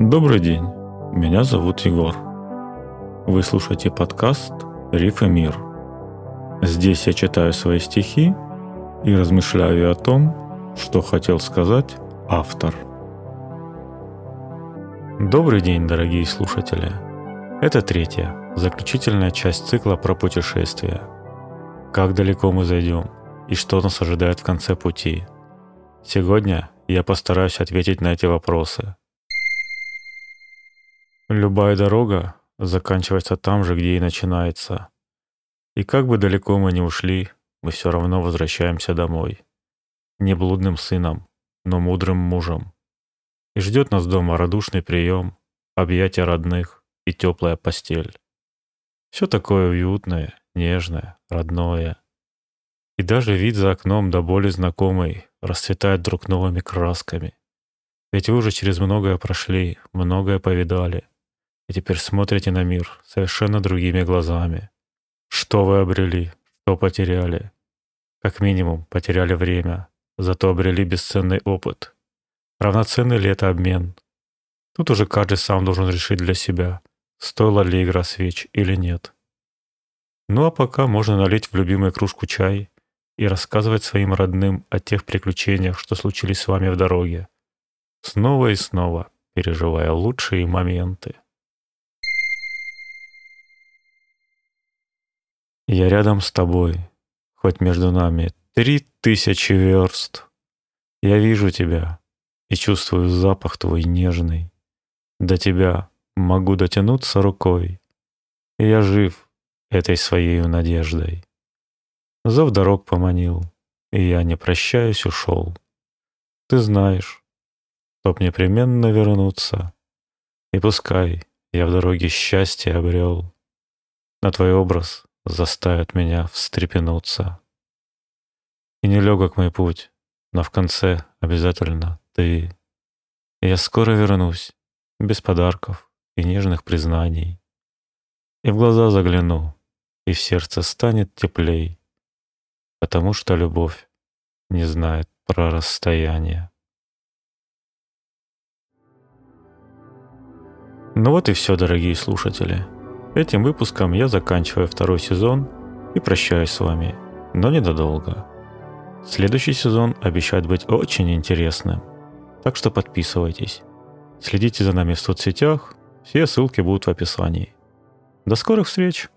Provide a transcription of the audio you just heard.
Добрый день, меня зовут Егор. Вы слушаете подкаст «Риф и мир». Здесь я читаю свои стихи и размышляю о том, что хотел сказать автор. Добрый день, дорогие слушатели. Это третья, заключительная часть цикла про путешествия. Как далеко мы зайдем и что нас ожидает в конце пути. Сегодня я постараюсь ответить на эти вопросы – Любая дорога заканчивается там же, где и начинается. И как бы далеко мы ни ушли, мы все равно возвращаемся домой. Не блудным сыном, но мудрым мужем. И ждет нас дома радушный прием, объятия родных и теплая постель. Все такое уютное, нежное, родное. И даже вид за окном до боли знакомый расцветает вдруг новыми красками. Ведь вы уже через многое прошли, многое повидали и теперь смотрите на мир совершенно другими глазами. Что вы обрели, что потеряли? Как минимум, потеряли время, зато обрели бесценный опыт. Равноценный ли это обмен? Тут уже каждый сам должен решить для себя, стоила ли игра свеч или нет. Ну а пока можно налить в любимую кружку чай и рассказывать своим родным о тех приключениях, что случились с вами в дороге. Снова и снова, переживая лучшие моменты. Я рядом с тобой, хоть между нами три тысячи верст. Я вижу тебя и чувствую запах твой нежный. До тебя могу дотянуться рукой, и я жив этой своей надеждой. Зов дорог поманил, и я, не прощаясь, ушел. Ты знаешь, чтоб непременно вернуться, и пускай я в дороге счастье обрел. На твой образ заставят меня встрепенуться. И нелегок мой путь, но в конце обязательно ты. И я скоро вернусь, без подарков и нежных признаний. И в глаза загляну, и в сердце станет теплей, потому что любовь не знает про расстояние. Ну вот и все, дорогие слушатели. Этим выпуском я заканчиваю второй сезон и прощаюсь с вами, но ненадолго. Следующий сезон обещает быть очень интересным, так что подписывайтесь. Следите за нами в соцсетях, все ссылки будут в описании. До скорых встреч!